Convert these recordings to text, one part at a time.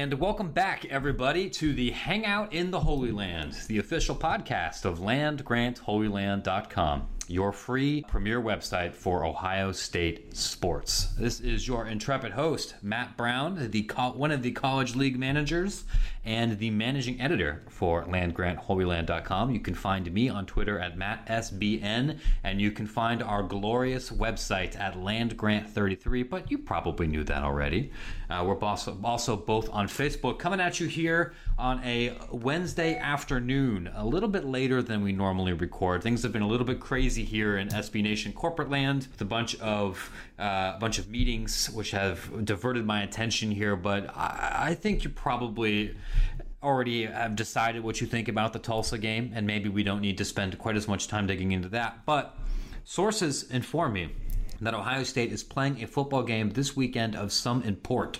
And welcome back, everybody, to the Hangout in the Holy Land, the official podcast of landgrantholyland.com your free premier website for Ohio State sports. This is your intrepid host, Matt Brown, the co- one of the college league managers and the managing editor for landgrantholyland.com. You can find me on Twitter at MattSBN, and you can find our glorious website at landgrant33, but you probably knew that already. Uh, we're also, also both on Facebook, coming at you here on a Wednesday afternoon, a little bit later than we normally record. Things have been a little bit crazy here in SB Nation corporate land with a bunch of uh, a bunch of meetings which have diverted my attention here, but I, I think you probably already have decided what you think about the Tulsa game, and maybe we don't need to spend quite as much time digging into that. But sources inform me that Ohio State is playing a football game this weekend of some import.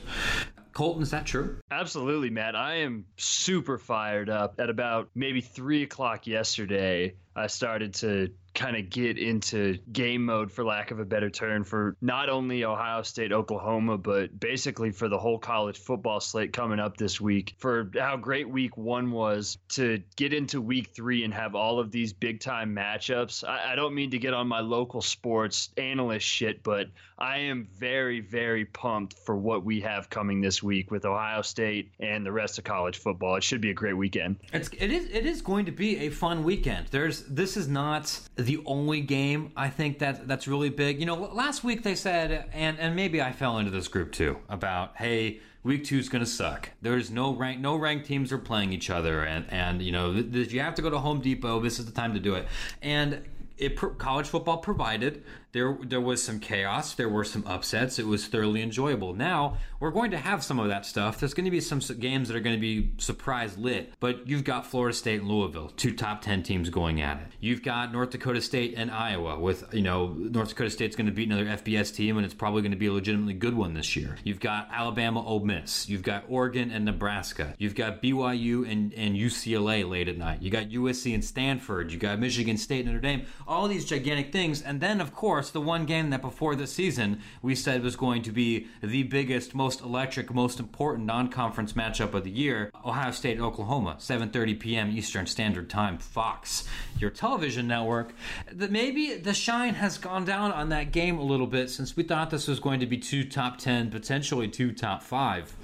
Colton, is that true? Absolutely, Matt. I am super fired up. At about maybe three o'clock yesterday, I started to kind of get into game mode, for lack of a better term, for not only Ohio State, Oklahoma, but basically for the whole college football slate coming up this week. For how great week one was to get into week three and have all of these big time matchups. I, I don't mean to get on my local sports analyst shit, but I am very, very pumped for what we have coming this week with Ohio State and the rest of college football. It should be a great weekend. It's it is it is going to be a fun weekend. There's this is not the only game I think that that's really big. You know, last week they said, and and maybe I fell into this group too about hey, week two is going to suck. There's no rank, no ranked teams are playing each other, and and you know th- you have to go to Home Depot. This is the time to do it, and it college football provided there there was some chaos there were some upsets it was thoroughly enjoyable. Now we're going to have some of that stuff. There's going to be some games that are going to be surprise lit but you've got Florida State and Louisville two top 10 teams going at it. You've got North Dakota State and Iowa with you know North Dakota State's going to beat another FBS team and it's probably going to be a legitimately good one this year. You've got Alabama Ole Miss. You've got Oregon and Nebraska. You've got BYU and, and UCLA late at night. You got USC and Stanford. You got Michigan State and Notre Dame. All these gigantic things. And then, of course, the one game that before the season we said was going to be the biggest, most electric, most important non-conference matchup of the year: Ohio State Oklahoma, 7:30 p.m. Eastern Standard Time, Fox, your television network. That maybe the shine has gone down on that game a little bit since we thought this was going to be two top 10, potentially two top five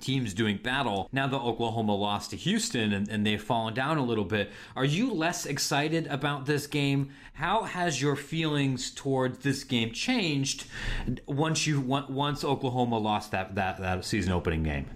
teams doing battle. Now that Oklahoma lost to Houston and, and they've fallen down a little bit, are you less excited about this game? How has your feelings towards this game changed once you once Oklahoma lost that that, that season opening game?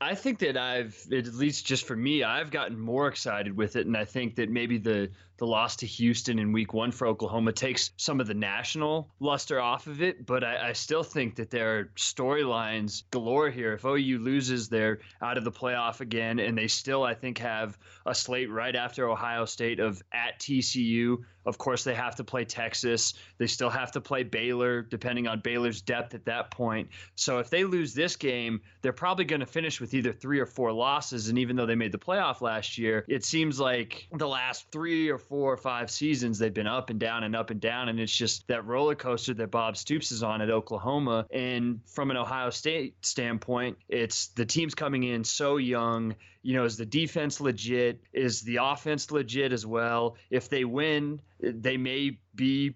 I think that I've, at least just for me, I've gotten more excited with it, and I think that maybe the the loss to Houston in Week One for Oklahoma takes some of the national luster off of it. But I, I still think that there are storylines galore here. If OU loses, they're out of the playoff again, and they still, I think, have a slate right after Ohio State of at TCU. Of course, they have to play Texas. They still have to play Baylor, depending on Baylor's depth at that point. So if they lose this game, they're probably going to finish with either three or four losses. And even though they made the playoff last year, it seems like the last three or four or five seasons they've been up and down and up and down. And it's just that roller coaster that Bob Stoops is on at Oklahoma. And from an Ohio State standpoint, it's the team's coming in so young. You know, is the defense legit? Is the offense legit as well? If they win, they may be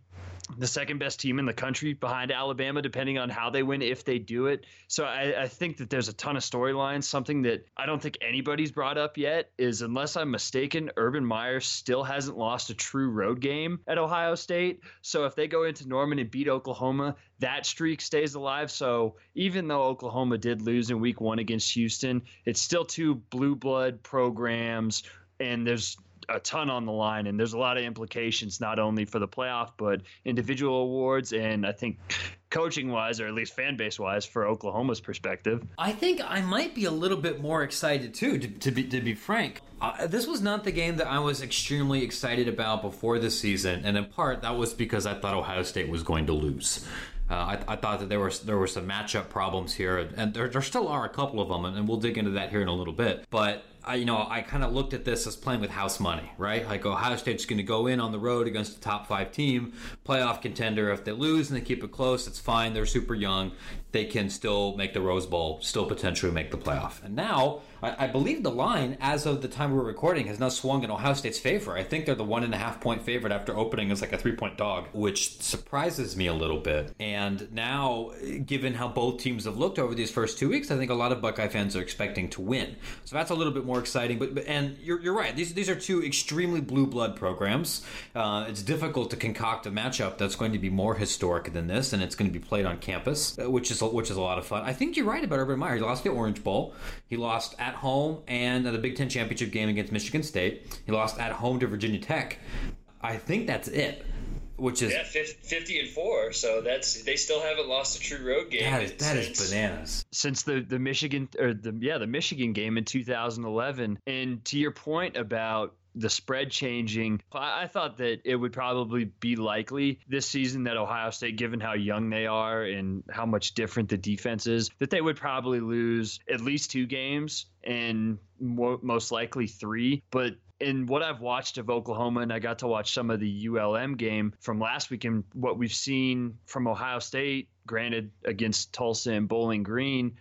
the second best team in the country behind Alabama, depending on how they win, if they do it. So I, I think that there's a ton of storylines. Something that I don't think anybody's brought up yet is, unless I'm mistaken, Urban Meyer still hasn't lost a true road game at Ohio State. So if they go into Norman and beat Oklahoma, that streak stays alive. So even though Oklahoma did lose in week one against Houston, it's still two blue blood programs and there's a ton on the line, and there's a lot of implications not only for the playoff but individual awards, and I think coaching wise, or at least fan base wise, for Oklahoma's perspective. I think I might be a little bit more excited too, to, to be to be frank. Uh, this was not the game that I was extremely excited about before the season, and in part that was because I thought Ohio State was going to lose. Uh, I, I, thought that there were there were some matchup problems here, and there, there still are a couple of them, and we'll dig into that here in a little bit. But I, you know, I kind of looked at this as playing with house money, right? Like Ohio State's going to go in on the road against a top five team, playoff contender. If they lose and they keep it close, it's fine. They're super young. They can still make the Rose Bowl, still potentially make the playoff. And now, I, I believe the line, as of the time we're recording, has now swung in Ohio State's favor. I think they're the one and a half point favorite after opening as like a three point dog, which surprises me a little bit. And now, given how both teams have looked over these first two weeks, I think a lot of Buckeye fans are expecting to win. So that's a little bit more exciting. But, but and you're, you're right. These these are two extremely blue blood programs. Uh, it's difficult to concoct a matchup that's going to be more historic than this, and it's going to be played on campus, uh, which is which is a lot of fun. I think you're right about Urban Meyer. He lost the Orange Bowl. He lost at home and the Big Ten championship game against Michigan State. He lost at home to Virginia Tech. I think that's it which is yeah, 50 and four. So that's they still haven't lost a true road game. That is, that since, is bananas. Since the the Michigan or the yeah the Michigan game in 2011. And to your point about the spread changing. I, thought that it would probably be likely this season that Ohio State, given how young they are and how much different the defense is, that they would probably lose at least two games and more, most likely three. But in what I've watched of Oklahoma, and I got to watch some of the ULM game from last week, and what we've seen from Ohio State, granted against Tulsa and Bowling Green,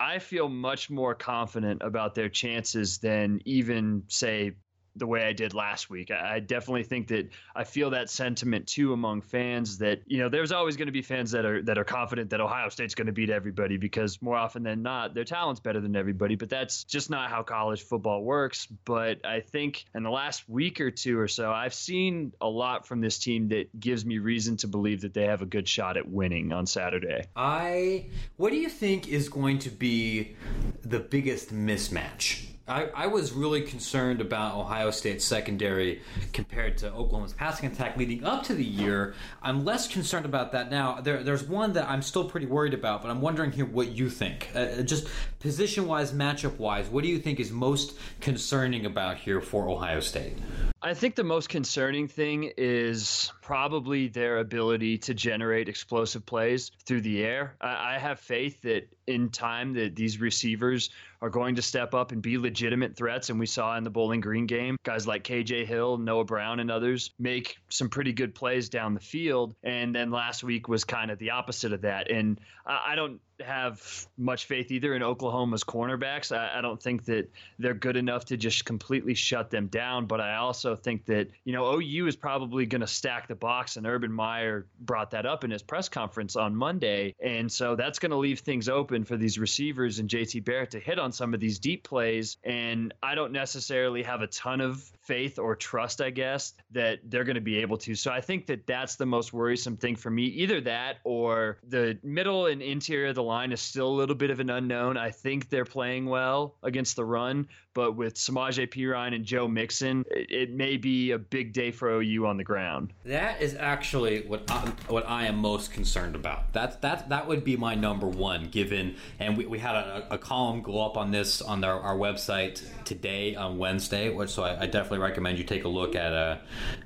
I feel much more confident about their chances than even, say, the way I did last week. I definitely think that I feel that sentiment too among fans that you know there's always going to be fans that are that are confident that Ohio State's going to beat everybody because more often than not their talent's better than everybody, but that's just not how college football works. But I think in the last week or two or so I've seen a lot from this team that gives me reason to believe that they have a good shot at winning on Saturday. I what do you think is going to be the biggest mismatch I, I was really concerned about Ohio State's secondary compared to Oklahoma's passing attack leading up to the year. I'm less concerned about that now. There, there's one that I'm still pretty worried about, but I'm wondering here what you think. Uh, uh just position wise, matchup wise, what do you think is most concerning about here for Ohio State? I think the most concerning thing is probably their ability to generate explosive plays through the air. I, I have faith that in time that these receivers are going to step up and be legitimate threats. And we saw in the Bowling Green game, guys like KJ Hill, Noah Brown, and others make some pretty good plays down the field. And then last week was kind of the opposite of that. And I don't have much faith either in Oklahoma's cornerbacks. I, I, don't think that they're good enough to just completely shut them down. But I also think that, you know, OU is probably going to stack the box, and Urban Meyer brought that up in his press conference on Monday. And so that's going to leave things open for these receivers and JT Barrett to hit on some of these deep plays. And I don't necessarily have a ton of faith or trust, I guess, that they're going to be able to. So I think that that's the most worrisome thing for me. Either that or the middle and interior of the line is still a little bit of an unknown. I think they're playing well against the run, but with Samaje Perine and Joe Mixon, it, it, may be a big day for OU on the ground. That is actually what I, what I am most concerned about. That that that would be my number one. Given and we, we had a, a column go up on this on our, our website today on Wednesday, which so I, I definitely recommend you take a look at uh,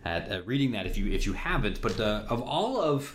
at uh, reading that if you if you haven't. But uh, of all of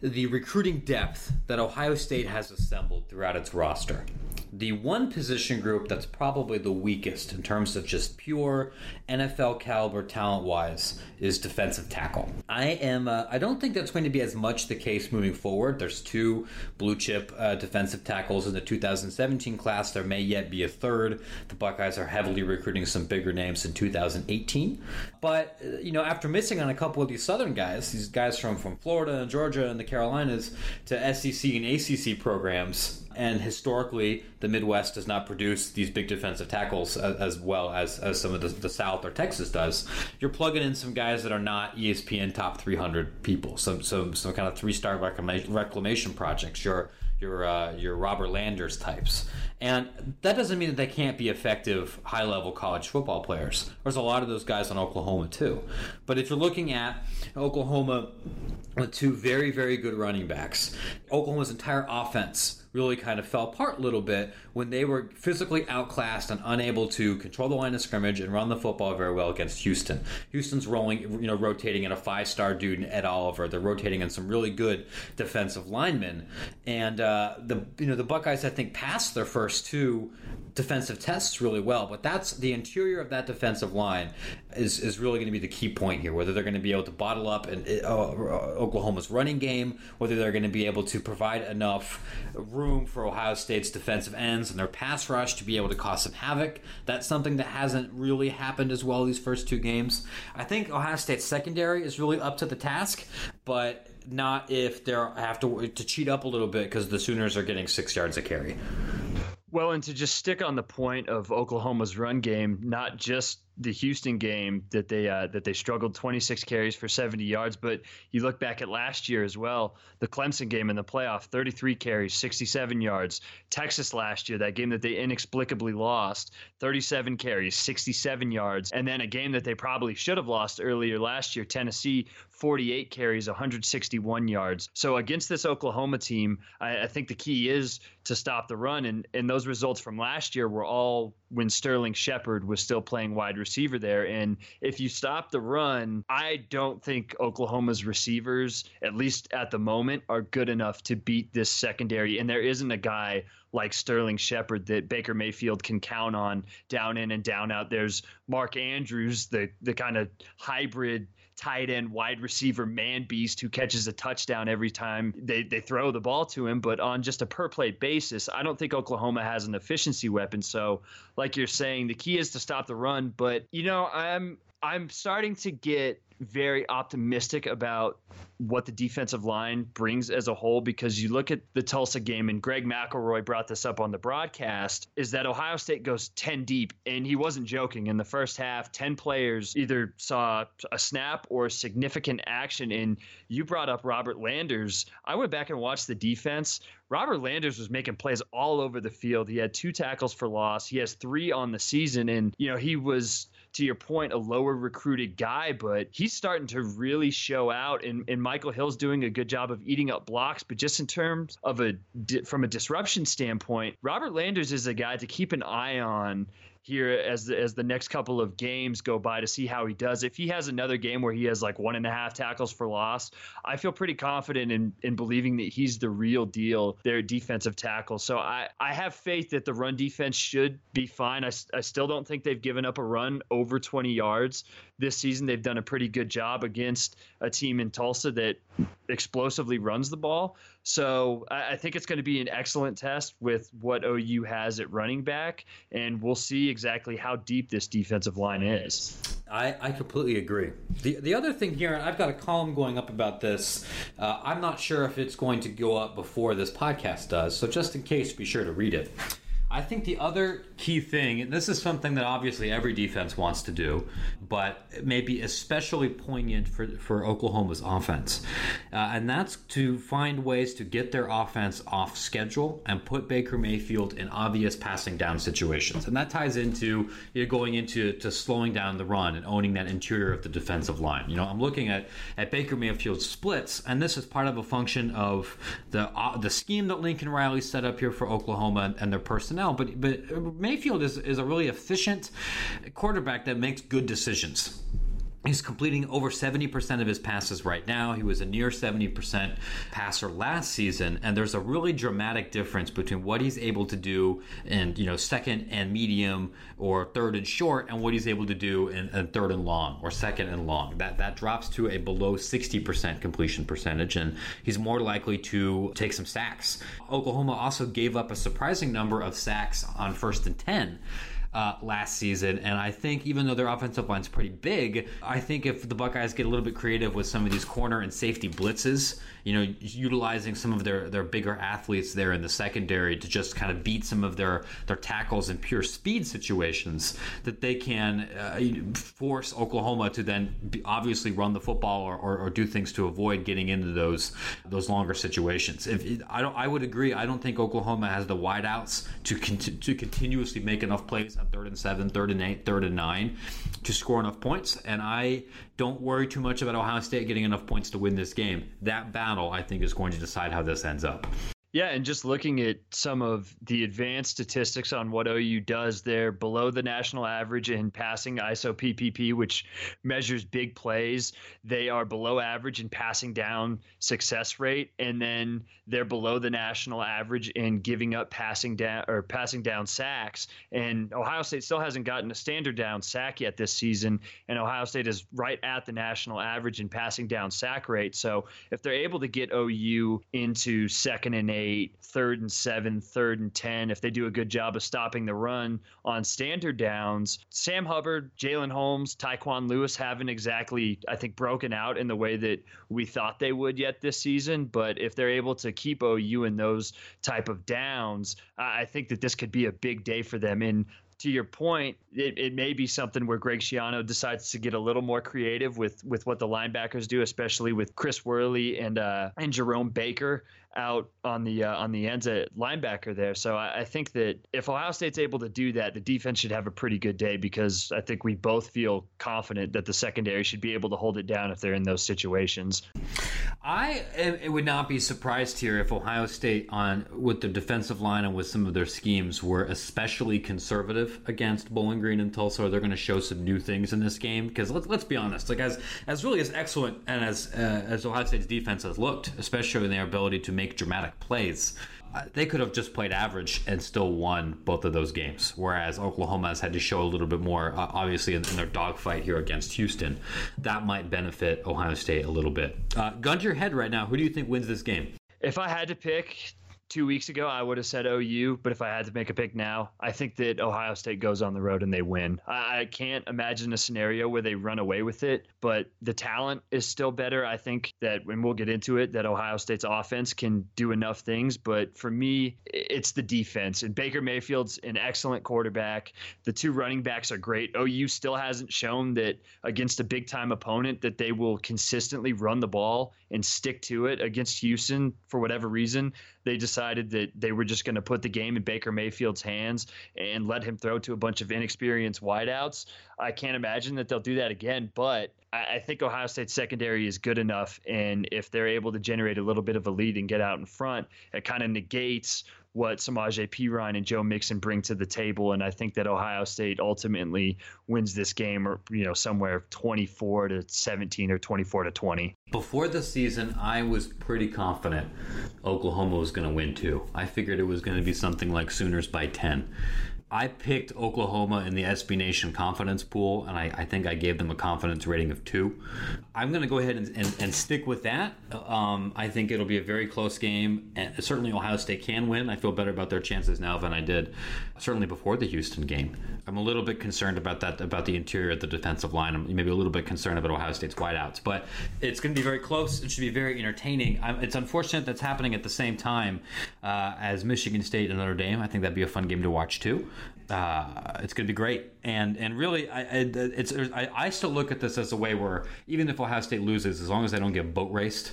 the recruiting depth that Ohio State has assembled throughout its roster, the one position group that's probably the weakest in terms of just pure NFL caliber talent wise is defensive tackle. I am. Uh, I don't think that's going to be as much the case moving forward. There's two blue chip uh, defensive tackles in the 2017 class. There may yet be a third. The Buckeyes are heavily recruiting some bigger names in 2018. But uh, you know, after missing on a couple of these Southern guys, these guys from from Florida and Georgia and the Carolinas to SEC and ACC programs and historically the Midwest does not produce these big defensive tackles as, as well as, as some of the, the, South or Texas does. You're plugging in some guys that are not ESPN top 300 people, some some some kind of three star reclamation, reclamation projects. Your your uh, your Robert Landers types. And that doesn't mean that they can't be effective high level college football players. There's a lot of those guys on Oklahoma too. But if you're looking at Oklahoma with two very, very good running backs, Oklahoma's entire offense really kind of fell apart a little bit when they were physically outclassed and unable to control the line of scrimmage and run the football very well against Houston. Houston's rolling, you know, rotating in a five-star dude Ed Oliver. They're rotating in some really good defensive linemen, and uh, the you know the Buckeyes I think passed their first two defensive tests really well, but that's the interior of that defensive line is, is really going to be the key point here. Whether they're going to be able to bottle up in, uh, Oklahoma's running game, whether they're going to be able to provide enough room for Ohio State's defensive ends and their pass rush to be able to cause some havoc. That's something that hasn't really happened as well these first two games. I think Ohio State's secondary is really up to the task, but not if they have to to cheat up a little bit because the Sooners are getting six yards a carry. Well, and to just stick on the point of Oklahoma's run game, not just the Houston game that they uh, that they struggled 26 carries for 70 yards. But you look back at last year as well, the Clemson game in the playoff, 33 carries, 67 yards. Texas last year, that game that they inexplicably lost, 37 carries, 67 yards, and then a game that they probably should have lost earlier last year, Tennessee, 48 carries, 161 yards. So against this Oklahoma team, I, I think the key is to stop the run, and and those results from last year were all when Sterling Shepard was still playing wide receiver there. And if you stop the run, I don't think Oklahoma's receivers, at least at the moment, are good enough to beat this secondary. And there isn't a guy like Sterling Shepard that Baker Mayfield can count on down in and down out. There's Mark Andrews, the the kind of hybrid tight end wide receiver man beast who catches a touchdown every time they, they throw the ball to him. But on just a per play basis, I don't think Oklahoma has an efficiency weapon. So, like you're saying, the key is to stop the run. But, you know, I'm I'm starting to get very optimistic about what the defensive line brings as a whole because you look at the Tulsa game and Greg McElroy brought this up on the broadcast is that Ohio State goes 10 deep and he wasn't joking. In the first half 10 players either saw a snap or significant action and you brought up Robert Landers. I went back and watched the defense. Robert Landers was making plays all over the field. He had two tackles for loss. He has 3 on the season and you know he was to your point, a lower recruited guy, but he's starting to really show out. And, and Michael Hill's doing a good job of eating up blocks. But just in terms of a from a disruption standpoint, Robert Landers is a guy to keep an eye on here as the, as the next couple of games go by to see how he does. If he has another game where he has like one and a half tackles for loss, I feel pretty confident in in believing that he's the real deal, their defensive tackle. So I I have faith that the run defense should be fine. I, I still don't think they've given up a run over 20 yards this season. They've done a pretty good job against a team in Tulsa that explosively runs the ball. So I, I think it's going to be an excellent test with what OU has at running back, and we'll see exactly how deep this defensive line is. I, I completely agree. The the other thing here, I've got a column going up about this. Uh, I'm not sure if it's going to go up before this podcast does, so just in case, be sure to read it. I think the other key thing, and this is something that obviously every defense wants to do, but it may be especially poignant for, for Oklahoma's offense, uh, and that's to find ways to get their offense off schedule and put Baker Mayfield in obvious passing down situations. And that ties into you know, going into to slowing down the run and owning that interior of the defensive line. You know, I'm looking at, at Baker Mayfield's splits, and this is part of a function of the, uh, the scheme that Lincoln Riley set up here for Oklahoma and their personnel personnel, but but Mayfield is is a really efficient quarterback that makes good decisions. He's completing over 70% of his passes right now. He was a near 70% passer last season, and there's a really dramatic difference between what he's able to do in, you know, second and medium or third and short and what he's able to do in, in third and long or second and long. That that drops to a below 60% completion percentage and he's more likely to take some sacks. Oklahoma also gave up a surprising number of sacks on first and 10 uh, last season. And I think even though their offensive line's pretty big, I think if the Buckeyes get a little bit creative with some of these corner and safety blitzes, you know, utilizing some of their, their bigger athletes there in the secondary to just kind of beat some of their, their tackles in pure speed situations, that they can uh, force Oklahoma to then obviously run the football or, or, or, do things to avoid getting into those those longer situations. If I don't, I would agree. I don't think Oklahoma has the wideouts to to continuously make enough plays on third and seven, third and eight, third and nine to score enough points. And I don't worry too much about Ohio State getting enough points to win this game. That battle, I think, is going to decide how this ends up. Yeah, and just looking at some of the advanced statistics on what OU does, they're below the national average in passing ISO PPP, which measures big plays. They are below average in passing down success rate, and then they're below the national average in giving up passing down or passing down sacks. And Ohio State still hasn't gotten a standard down sack yet this season, and Ohio State is right at the national average in passing down sack rate. So if they're able to get OU into second and eight eight, third and seven, third and 10, if they do a good job of stopping the run on standard downs. Sam Hubbard, Jalyn Holmes, Tyquan Lewis haven't exactly, I think, broken out in the way that we thought they would yet this season. But if they're able to keep OU in those type of downs, I think that this could be a big day for them. In to your point, it, it may be something where Greg Schiano decides to get a little more creative with with what the linebackers do, especially with Chris Worley and uh, and Jerome Baker out on the uh, on the ends at linebacker there. So I, I, think that if Ohio State's able to do that, the defense should have a pretty good day because I think we both feel confident that the secondary should be able to hold it down if they're in those situations. I it would not be surprised here if Ohio State on with their defensive line and with some of their schemes were especially conservative against Bowling Green and Tulsa. They're going to show some new things in this game because let's let's be honest, like as as really as excellent and as uh, as Ohio State's defense has looked, especially in their ability to make make dramatic plays. Uh, they could have just played average and still won both of those games. Whereas Oklahoma has had to show a little bit more, uh, obviously, in, in, their dogfight here against Houston. That might benefit Ohio State a little bit. Uh, gun to your head right now. Who do you think wins this game? If I had to pick, two weeks ago, I would have said OU, but if I had to make a pick now, I think that Ohio State goes on the road and they win. I, I, can't imagine a scenario where they run away with it, but the talent is still better. I think that when we'll get into it, that Ohio State's offense can do enough things, but for me, it's the defense. And Baker Mayfield's an excellent quarterback. The two running backs are great. OU still hasn't shown that against a big time opponent that they will consistently run the ball and stick to it against Houston for whatever reason they decided that they were just going to put the game in Baker Mayfield's hands and let him throw to a bunch of inexperienced wideouts. I can't imagine that they'll do that again, but I, think Ohio State's secondary is good enough. And if they're able to generate a little bit of a lead and get out in front, it kind of negates what Samaje Perine and Joe Mixon bring to the table. And I think that Ohio State ultimately wins this game or, you know, somewhere 24 to 17 or 24 to 20. Before the season, I was pretty confident Oklahoma was going to win too. I figured it was going to be something like Sooners by 10. I picked Oklahoma in the SB Nation confidence pool, and I, I, think I gave them a confidence rating of two. I'm going to go ahead and, and, and, stick with that. Um, I think it'll be a very close game, and certainly Ohio State can win. I feel better about their chances now than I did certainly before the Houston game. I'm a little bit concerned about that, about the interior of the defensive line. I'm maybe a little bit concerned about Ohio State's wideouts, but it's going to be very close. It should be very entertaining. I'm, it's unfortunate that's happening at the same time uh, as Michigan State and Notre Dame. I think that'd be a fun game to watch too uh, it's going to be great. And and really, I, it's I, I, still look at this as a way where even if Ohio State loses, as long as they don't get boat raced,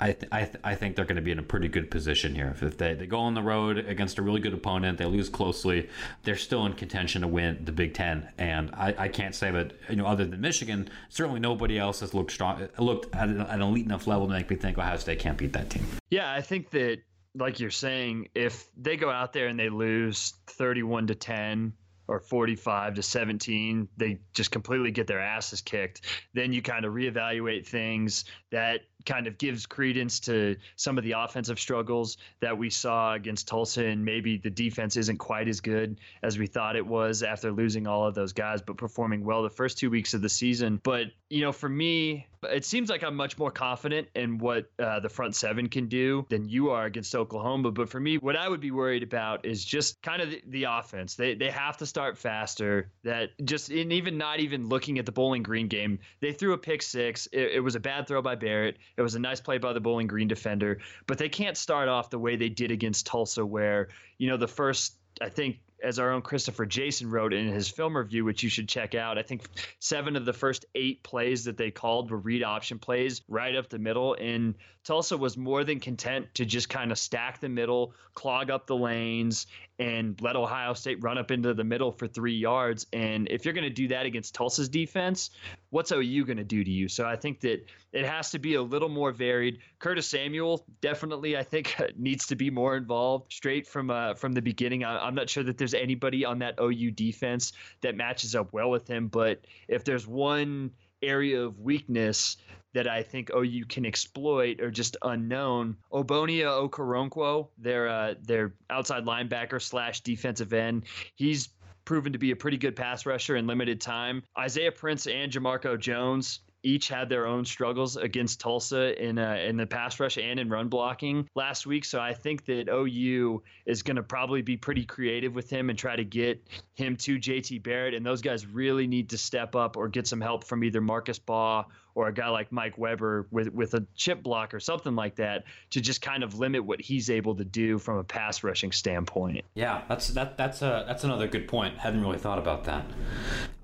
I th- I, th- I think they're going to be in a pretty good position here. If they, they go on the road against a really good opponent, they lose closely, they're still in contention to win the Big Ten. And I, I can't say that you know other than Michigan, certainly nobody else has looked strong, looked at an elite enough level to make me think Ohio State can't beat that team. Yeah, I think that like you're saying, if they go out there and they lose 31 to 10 or 45 to 17, they just completely get their asses kicked. Then you kind of reevaluate things. That kind of gives credence to some of the offensive struggles that we saw against Tulsa, and maybe the defense isn't quite as good as we thought it was after losing all of those guys, but performing well the first two weeks of the season. But, you know, for me, it seems like I'm much more confident in what uh, the front seven can do than you are against Oklahoma. But for me, what I would be worried about is just kind of the, the offense. They, they have to start faster. That just, and even not even looking at the Bowling Green game, they threw a pick six. It, it was a bad throw by Barrett. It was a nice play by the Bowling Green defender, but they can't start off the way they did against Tulsa, where, you know, the first, I think, as our own Christopher Jason wrote in his film review, which you should check out. I think seven of the first eight plays that they called were read option plays right up the middle. And Tulsa was more than content to just kind of stack the middle, clog up the lanes, and let Ohio State run up into the middle for three yards. And if you're going to do that against Tulsa's defense, what's OU going to do to you? So I think that it has to be a little more varied. Curtis Samuel definitely, I think, needs to be more involved straight from uh, from the beginning. I, I'm not sure that there's anybody on that OU defense that matches up well with him, but if there's one area of weakness that I think OU can exploit or just unknown. Ogbonnia Okoronkwo, their uh, their outside linebacker slash defensive end, he's proven to be a pretty good pass rusher in limited time. Isaiah Prince and Jamarco Jones each had their own struggles against Tulsa in uh, in the pass rush and in run blocking last week. So I think that OU is going to probably be pretty creative with him and try to get him to JT Barrett. And those guys really need to step up or get some help from either Marcus Baugh or a guy like Mike Weber with with a chip block or something like that to just kind of limit what he's able to do from a pass rushing standpoint. Yeah, that's that that's a that's another good point. Hadn't really thought about that.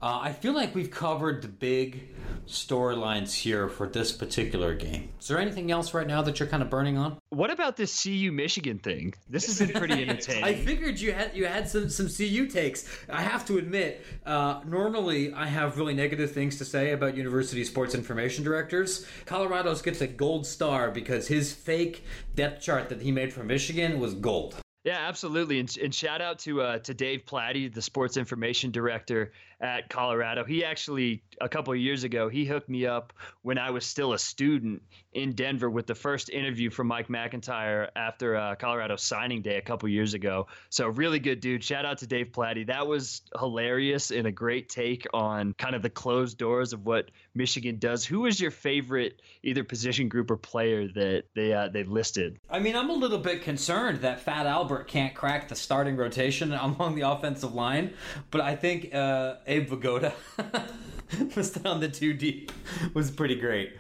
Uh, I feel like we've covered the big storylines here for this particular game. Is there anything else right now that you're kind of burning on? What about this CU Michigan thing? This has been pretty entertaining. I figured you had you had some some CU takes. I have to admit, uh, normally I have really negative things to say about university sports information directors. Colorado's gets a gold star because his fake depth chart that he made for Michigan was gold. Yeah, absolutely. And, and shout out to uh, to Dave Plati, the sports information director at Colorado. He actually a couple of years ago he hooked me up when I was still a student in Denver with the first interview from Mike McIntyre after uh, Colorado signing day a couple years ago. So really good dude. Shout out to Dave Plati. That was hilarious and a great take on kind of the closed doors of what Michigan does. Who was your favorite either position group or player that they uh, they listed? I mean, I'm a little bit concerned that Fat Albert can't crack the starting rotation along the offensive line, but I think uh, Abe Vigoda listed on the two deep was pretty great.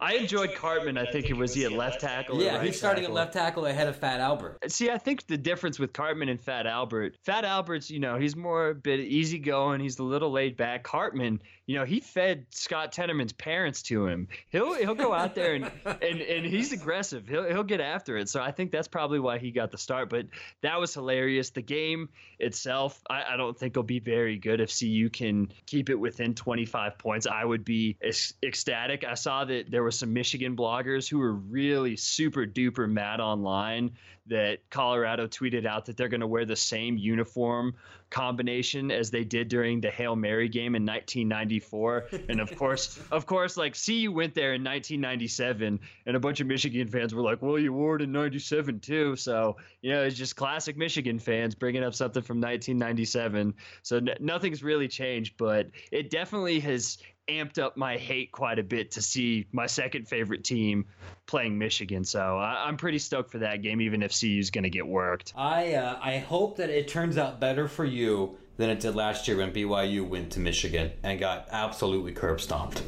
I enjoyed Cartman. I think it was he at left tackle. Yeah, right he's starting tackle. at left tackle ahead of Fat Albert. See, I think the difference with Cartman and Fat Albert, Fat Albert's, you know, he's more a bit easygoing. He's a little laid back. Cartman, you know, he fed Scott Tenorman's parents to him. He'll he'll go out there and and, and he's aggressive. He'll he'll get after it. So I think that's probably why he got the start. But that was hilarious. The game itself, I, I don't think will be very good if CU can keep it within 25 points. I would be ec- ecstatic. I saw that there were some Michigan bloggers who were really super duper mad online that Colorado tweeted out that they're going to wear the same uniform combination as they did during the Hail Mary game in 1994. and of course, of course, like CU went there in 1997, and a bunch of Michigan fans were like, "Well, you wore it in '97 too." So you know, it's just classic Michigan fans bringing up something from 1997. So n- nothing's really changed, but it definitely has amped up my hate quite a bit to see my second favorite team playing Michigan. So I, I'm pretty stoked for that game, even if CU's going to get worked. I uh, I hope that it turns out better for you than it did last year when BYU went to Michigan and got absolutely curb stomped.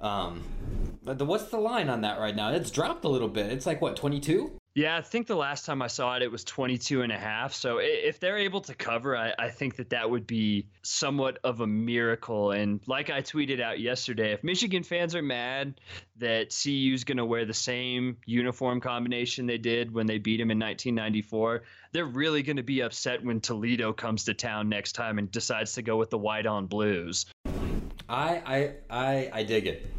Um, what's the line on that right now? It's dropped a little bit. It's like what 22. Yeah, I think the last time I saw it, it was 22 and a half. So if they're able to cover, I, I, think that that would be somewhat of a miracle. And like I tweeted out yesterday, if Michigan fans are mad that CU is going to wear the same uniform combination they did when they beat them in 1994, they're really going to be upset when Toledo comes to town next time and decides to go with the white on blues. I I I, I dig it.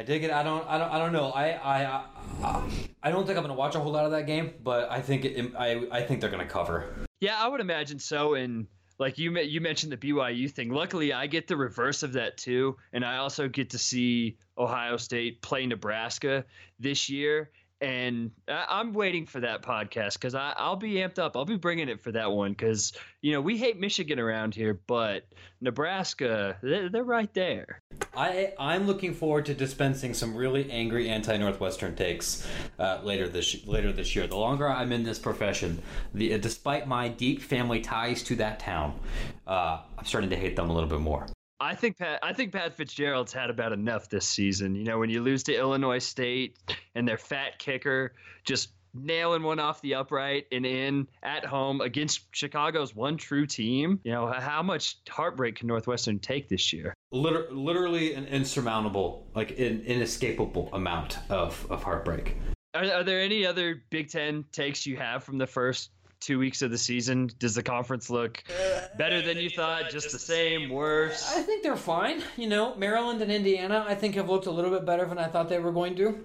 I dig it. I don't. I don't. I don't know. I. I. I, I don't think I'm going to watch a whole lot of that game, but I think it, I. I think they're going to cover. Yeah, I would imagine so. And like you, you mentioned the BYU thing. Luckily, I get the reverse of that too, and I also get to see Ohio State play Nebraska this year. And I'm waiting for that podcast because I'll be amped up. I'll be bringing it for that one because you know we hate Michigan around here, but Nebraska, they're, they're right there. I I'm looking forward to dispensing some really angry anti-Northwestern takes uh, later this later this year. The longer I'm in this profession, the despite my deep family ties to that town, uh, I'm starting to hate them a little bit more. I think Pat. I think Pat Fitzgerald's had about enough this season. You know, when you lose to Illinois State and their fat kicker just nailing one off the upright and in at home against Chicago's one true team. You know, how much heartbreak can Northwestern take this year? Liter- literally an insurmountable, like an inescapable amount of, of heartbreak. Are, are there any other Big Ten takes you have from the first two weeks of the season? Does the conference look better than you thought? Just the same? Worse? I think they're fine. You know, Maryland and Indiana, I think have looked a little bit better than I thought they were going to.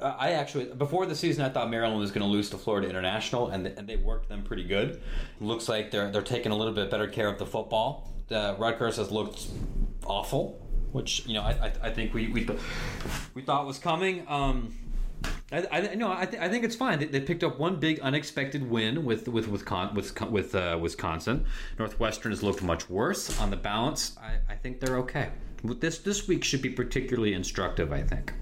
Uh, I actually, before the season, I thought Maryland was going to lose to Florida International, and, and they worked them pretty good. Looks like they're they're taking a little bit better care of the football. Uh, Rutgers has looked awful, which you know I, I, I think we, we we thought was coming. Um, I, I no, I, th- I think it's fine. They, they, picked up one big unexpected win with with with Con- with, with uh, Wisconsin. Northwestern has looked much worse. On the balance, I, I think they're okay. This this week should be particularly instructive. I think.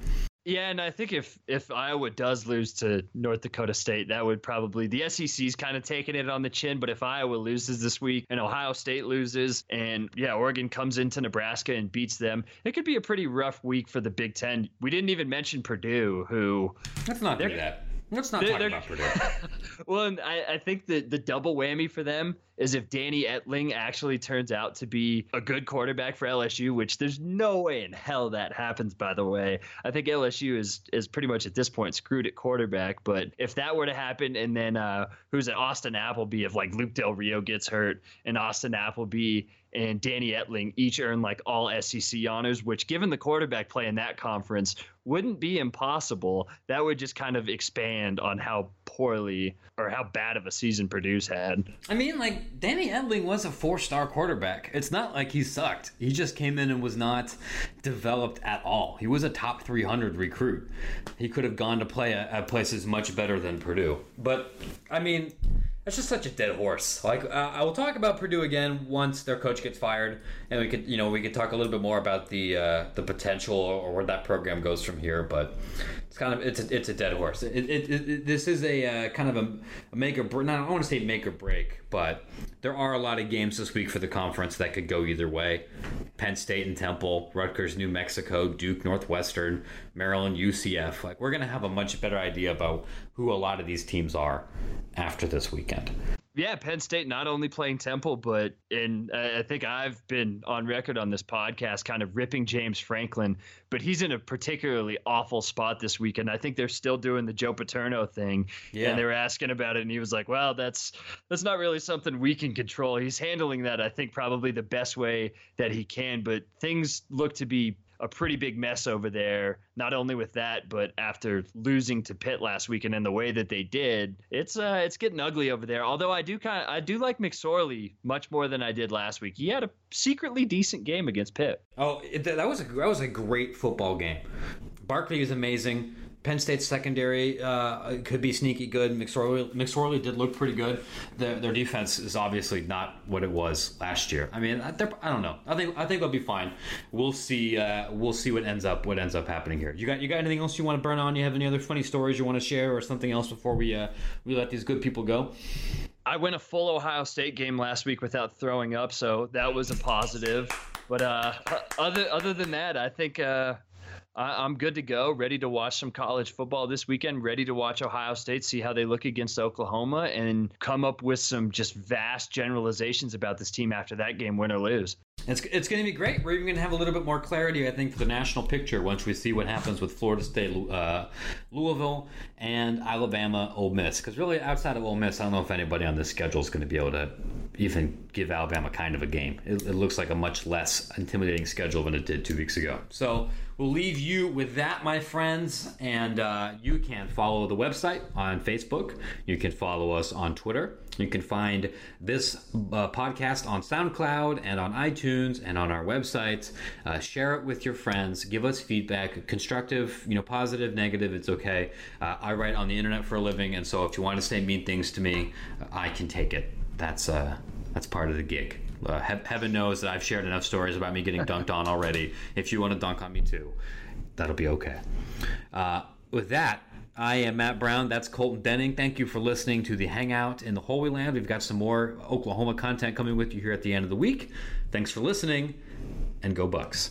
Yeah, and I think if if Iowa does lose to North Dakota State, that would probably the SEC's kind of taking it on the chin. But if Iowa loses this week and Ohio State loses, and yeah, Oregon comes into Nebraska and beats them, it could be a pretty rough week for the Big Ten. We didn't even mention Purdue, who let's not do that. Let's not talk about Purdue. well, and I, I think the the double whammy for them is if Danny Etling actually turns out to be a good quarterback for LSU, which there's no way in hell that happens. By the way, I think LSU is is pretty much at this point screwed at quarterback. But if that were to happen, and then uh, who's at Austin Appleby, if like Luke Del Rio gets hurt and Austin Appleby and Danny Etling each earn like all SEC honors, which given the quarterback play in that conference wouldn't be impossible. That would just kind of expand on how poorly or how bad of a season Purdue's had. I mean, like Danny Etling was a four-star quarterback. It's not like he sucked. He just came in and was not developed at all. He was a top 300 recruit. He could have gone to play at, at places much better than Purdue. But I mean, that's just such a dead horse. Like uh, I will talk about Purdue again once their coach gets fired, and we could, you know, we could talk a little bit more about the uh, the potential or where that program goes from here. But it's kind of it's a, it's a dead horse. It, it, it, this is a uh, kind of a, a make or break. I don't want to say make or break, but there are a lot of games this week for the conference that could go either way. Penn State and Temple, Rutgers, New Mexico, Duke, Northwestern, Maryland, UCF. Like we're gonna have a much better idea about who a lot of these teams are after this weekend. Yeah, Penn State not only playing Temple, but in uh, I think I've been on record on this podcast kind of ripping James Franklin, but he's in a particularly awful spot this weekend. I think they're still doing the Joe Paterno thing, yeah. and they were asking about it, and he was like, "Well, that's that's not really something we can control." He's handling that, I think, probably the best way that he can, but things look to be a pretty big mess over there. Not only with that, but after losing to Pitt last weekend and the way that they did, it's uh, it's getting ugly over there. Although I do kind of I do like McSorley much more than I did last week. He had a secretly decent game against Pitt. Oh, that was a that was a great football game. Barkley is amazing. Penn State's secondary uh, could be sneaky good. McSorley, McSorley did look pretty good. Their, their defense is obviously not what it was last year. I mean, I don't know. I think I think they'll be fine. We'll see. Uh, we'll see what ends up what ends up happening here. You got you got anything else you want to burn on? You have any other funny stories you want to share, or something else before we uh, we let these good people go? I went a full Ohio State game last week without throwing up, so that was a positive. But uh, other other than that, I think uh, I'm good to go, ready to watch some college football this weekend, ready to watch Ohio State, see how they look against Oklahoma, and come up with some just vast generalizations about this team after that game, win or lose. It's, it's going to be great. We're even going to have a little bit more clarity, I think, for the national picture once we see what happens with Florida State, uh, Louisville, and Alabama, Ole Miss. Because really, outside of Ole Miss, I don't know if anybody on this schedule is going to be able to even give Alabama kind of a game. It, it looks like a much less intimidating schedule than it did two weeks ago. So we'll leave you with that, my friends. And uh, you can follow the website on Facebook. You can follow us on Twitter. You can find this uh, podcast on SoundCloud and on iTunes and on our website. Uh, share it with your friends. Give us feedback, constructive, you know, positive, negative. It's okay. Uh, I write on the internet for a living, and so if you want to say mean things to me, I can take it. That's uh, that's part of the gig. Uh, he- heaven knows that I've shared enough stories about me getting dunked on already. If you want to dunk on me too, that'll be okay. Uh, with that, I am Matt Brown. That's Colton Denning. Thank you for listening to the Hangout in the Holy Land. We've got some more Oklahoma content coming with you here at the end of the week. Thanks for listening, and go Bucks.